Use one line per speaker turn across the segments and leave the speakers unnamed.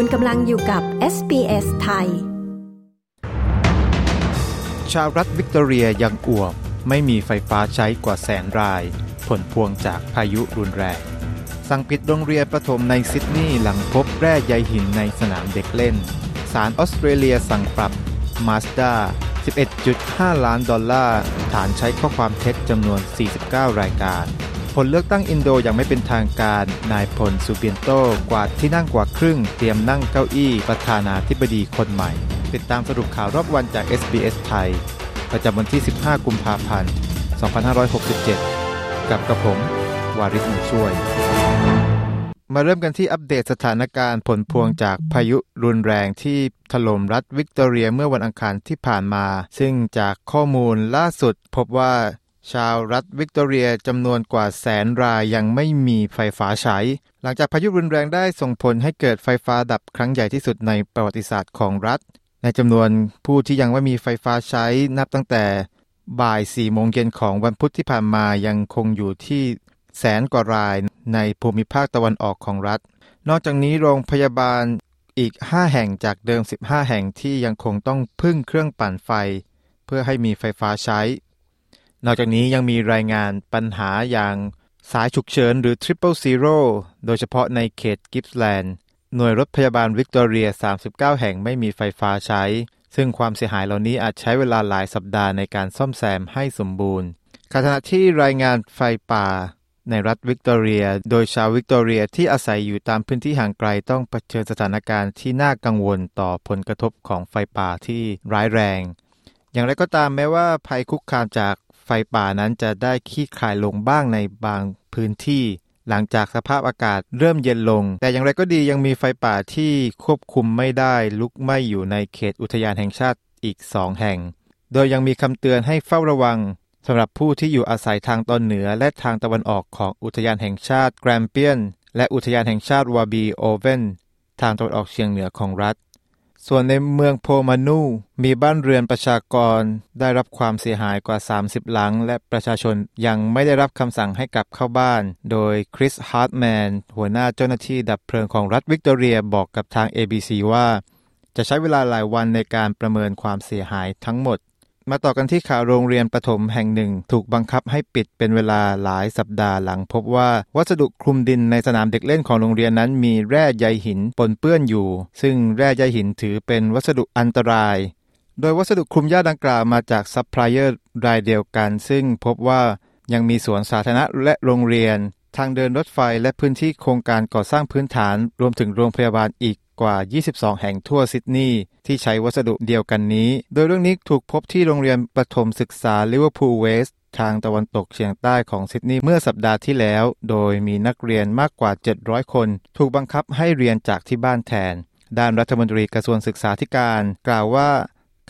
คุณกำลังอยู่กับ SBS ไทย
ชาวรัฐวิกตอเรียยังอ่วบไม่มีไฟฟ้าใช้กว่าแสนราย ผลพวงจากพายุรุนแรง สั่งปิดโรงเรียนประถมในซิดนีย์หลังพบแร่ใยหินในสนามเด็กเล่นศาลออสเตรเลียสั่งปรับมาสด้า11.5 ล้านดอลลาร์ ฐานใช้ข้อความเท็จจำนวน 49 รายการ ผลเลือกตั้งอินโดยังไม่เป็นทางการ นายพลสุเบียนโตกวาดที่นั่งกว่าครึ่ง เตรียมนั่งเก้าอี้ประธานาธิบดีคนใหม่ ติดตามสรุปข่าวรอบวันจาก SBS ไทย ประจำวันที่ 15 กุมภาพันธ์ 2567 กับกระผม วาริศมุช่วย มาเริ่มกันที่อัปเดตสถานการณ์ผลพวงจากพายุรุนแรงที่ถล่มรัฐวิกตอเรียเมื่อวันอังคารที่ผ่านมา ซึ่งจากข้อมูลล่าสุดพบว่า ชาวรัฐวิกตอเรียจำนวนกว่าแสนรายยังไม่มีไฟฟ้าใช้ หลังจากพายุรุนแรงได้ส่งผลให้เกิดไฟฟ้าดับครั้งใหญ่ที่สุดในประวัติศาสตร์ของรัฐ ในจำนวนผู้ที่ยังไม่มีไฟฟ้าใช้นับตั้งแต่บ่าย4โมงเย็นของวันพุธที่ผ่านมายังคงอยู่ที่แสนกว่ารายในภูมิภาคตะวันออกของรัฐ นอกจากนี้โรงพยาบาลอีก 5 แห่งจากเดิม 15 แห่งที่ยังคงต้องพึ่งเครื่องปั่นไฟ เพื่อให้มีไฟฟ้าใช้ นอกจากนี้ยังมีรายงานปัญหาอย่างสายฉุกเฉินหรือ Triple Zero โดยเฉพาะในเขตกิปส์แลนด์ หน่วยรถพยาบาลวิกตอเรีย 39 แห่งไม่มีไฟฟ้าใช้ ซึ่งความเสียหายเหล่านี้อาจใช้เวลาหลายสัปดาห์ในการซ่อมแซมให้สมบูรณ์ขณะที่รายงานไฟป่า ในรัฐวิกตอเรีย โดยชาววิกตอเรียที่อาศัยอยู่ตามพื้นที่ห่างไกลต้องเผชิญสถานการณ์ที่น่ากังวลต่อผลกระทบของไฟป่าที่ร้ายแรง อย่างไรก็ตามแม้ว่าภัยคุกคามจาก ไฟป่านั้นจะได้ขี้คลายลงบ้างในบางพื้นที่ หลังจากสภาพอากาศเริ่มเย็นลง แต่อย่างไรก็ดียังมีไฟป่าที่ควบคุมไม่ได้ลุกไหม้อยู่ในเขตอุทยานแห่งชาติอีกสองแห่ง โดยยังมีคำเตือนให้เฝ้าระวังสำหรับผู้ที่อยู่อาศัยทางตอนเหนือและทางตะวันออกของอุทยานแห่งชาติแกรมเปียน และอุทยานแห่งชาติวาบีโอเวนทางตะวันออกเฉียงเหนือของรัฐ ส่วนในเมืองโพโมนอลมีบ้านเรือนประชากรได้รับความเสียหายกว่า 30 หลัง และประชาชนยังไม่ได้รับคำสั่งให้กลับเข้าบ้าน โดยคริสฮาร์ดแมนหัวหน้าเจ้าหน้าที่ดับเพลิงของรัฐวิกตอเรียบอกกับทาง ABC ว่า จะใช้เวลาหลายวันในการประเมินความเสียหายทั้งหมด มาต่อกันที่ข่าวโรงเรียนประถมแห่งหนึ่ง ถูกบังคับให้ปิดเป็นเวลาหลายสัปดาห์หลังพบว่าวัสดุคลุมดินในสนามเด็กเล่นของโรงเรียนนั้นมีแร่ใยหินปนเปื้อนอยู่ ซึ่งแร่ใยหินถือเป็นวัสดุอันตราย โดยวัสดุคลุมหญ้าดังกล่าวมาจากซัพพลายเออร์รายเดียวกัน ซึ่งพบว่ายังมีสวนสาธารณะและโรงเรียน ทางเดินรถไฟและพื้นที่โครงการก่อสร้างพื้นฐานรวมถึงโรงพยาบาลอีก กว่า 22 แห่งทั่วซิดนีย์ที่ใช้วัสดุเดียวกันนี้ โดยเรื่องนี้ถูกพบที่โรงเรียนประถมศึกษาลิเวอร์พูลเวสต์ทางตะวันตกเฉียงใต้ของซิดนีย์เมื่อสัปดาห์ที่แล้ว โดยมีนักเรียนมากกว่า 700 คน ถูกบังคับให้เรียนจากที่บ้านแทน ด้านรัฐมนตรีกระทรวงศึกษาธิการ กล่าวว่า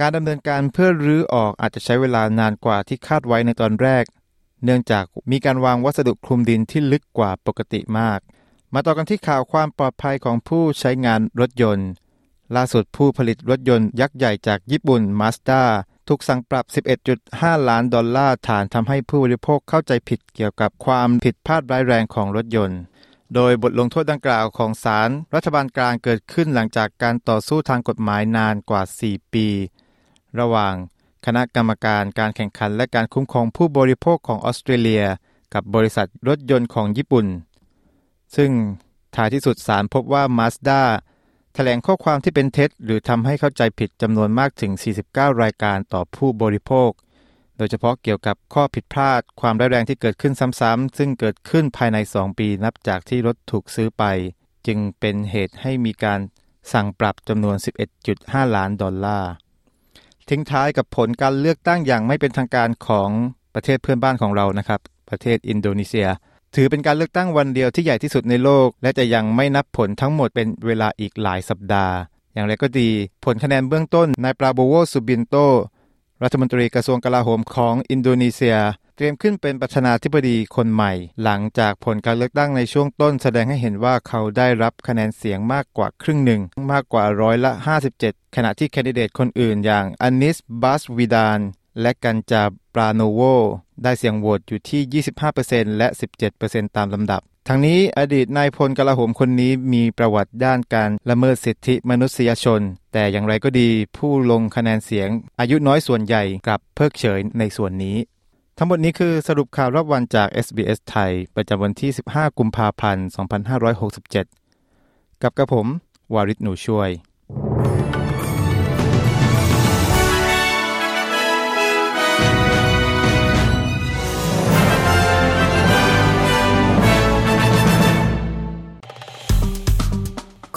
การดำเนินการเพื่อรื้อออกอาจจะใช้เวลานานกว่าที่คาดไว้ในตอนแรก เนื่องจากมีการวางวัสดุคลุมดินที่ลึกกว่าปกติมาก มาต่อกันที่ข่าวความปลอดภัยของผู้ใช้งานรถยนต์ ล่าสุดผู้ผลิตรถยนต์ยักษ์ใหญ่จากญี่ปุ่นมาสด้าถูกสั่งปรับ 11.5 ล้านดอลลาร์ฐานทำให้ผู้บริโภคเข้าใจผิดเกี่ยวกับความผิดพลาดร้ายแรงของรถยนต์ โดยบทลงโทษดังกล่าวของศาลรรัฐบาลกลางเกิดขึ้นหลังจากการต่อสู้ทางกฎหมายนานกว่า 4 ปี ระหว่างคณะกรรมการการแข่งขันและการคุ้มครองผู้บริโภคของออสเตรเลีย กับบริษัทรถยนต์ของญี่ปุ่น ซึ่งท้ายที่สุดศาลพบว่ามาสด้าแถลงข้อความที่เป็นเท็จ หรือทำให้เข้าใจผิดจำนวนมากถึง 49 รายการต่อผู้บริโภค โดยเฉพาะเกี่ยวกับข้อผิดพลาด ความร้ายแรงที่เกิดขึ้นซ้ำๆซึ่งเกิดขึ้นภายใน 2 ปีนับจากที่รถถูกซื้อไป จึงเป็นเหตุให้มีการสั่งปรับจำนวน 11.5 ล้านดอลลาร์ ทิ้งท้ายกับผลการเลือกตั้งอย่างไม่เป็นทางการของประเทศเพื่อนบ้านของเรานะครับ ประเทศอินโดนีเซีย ถือเป็นการเลือกตั้งวันเดียวที่ใหญ่ที่สุดในโลก และจะยังไม่นับผลทั้งหมดเป็นเวลาอีกหลายสัปดาห์ อย่างไรก็ดี ผลคะแนนเบื้องต้นนายปราโบโวสุบินโต รัฐมนตรีกระทรวงกลาโหมของอินโดนีเซีย เตรียมขึ้นเป็นประธานาธิบดีคนใหม่ หลังจากผลการเลือกตั้งในช่วงต้น แสดงให้เห็นว่าเขาได้รับคะแนนเสียงมากกว่าครึ่งหนึ่ง มากกว่าร้อยละ 57 ขณะที่แคนดิเดตคนอื่นอย่างอานิสบัสวิดาน และกันจาปราโนโวได้เสียงโหวตอยู่ที่ 25%และ 17%ตามลำดับทั้งนี้อดีตนายพลกลาโหมคนนี้มีประวัติด้านการละเมิดสิทธิมนุษยชน แต่อย่างไรก็ดีผู้ลงคะแนนเสียง อายุน้อยส่วนใหญ่กลับเพิกเฉยในส่วนนี้ ทั้งหมดนี้คือสรุปข่าวรอบวันจาก SBS ไทย ประจำวันที่ 15 กุมภาพันธ์ 2567 กับกระผม วาริศหนูช่วย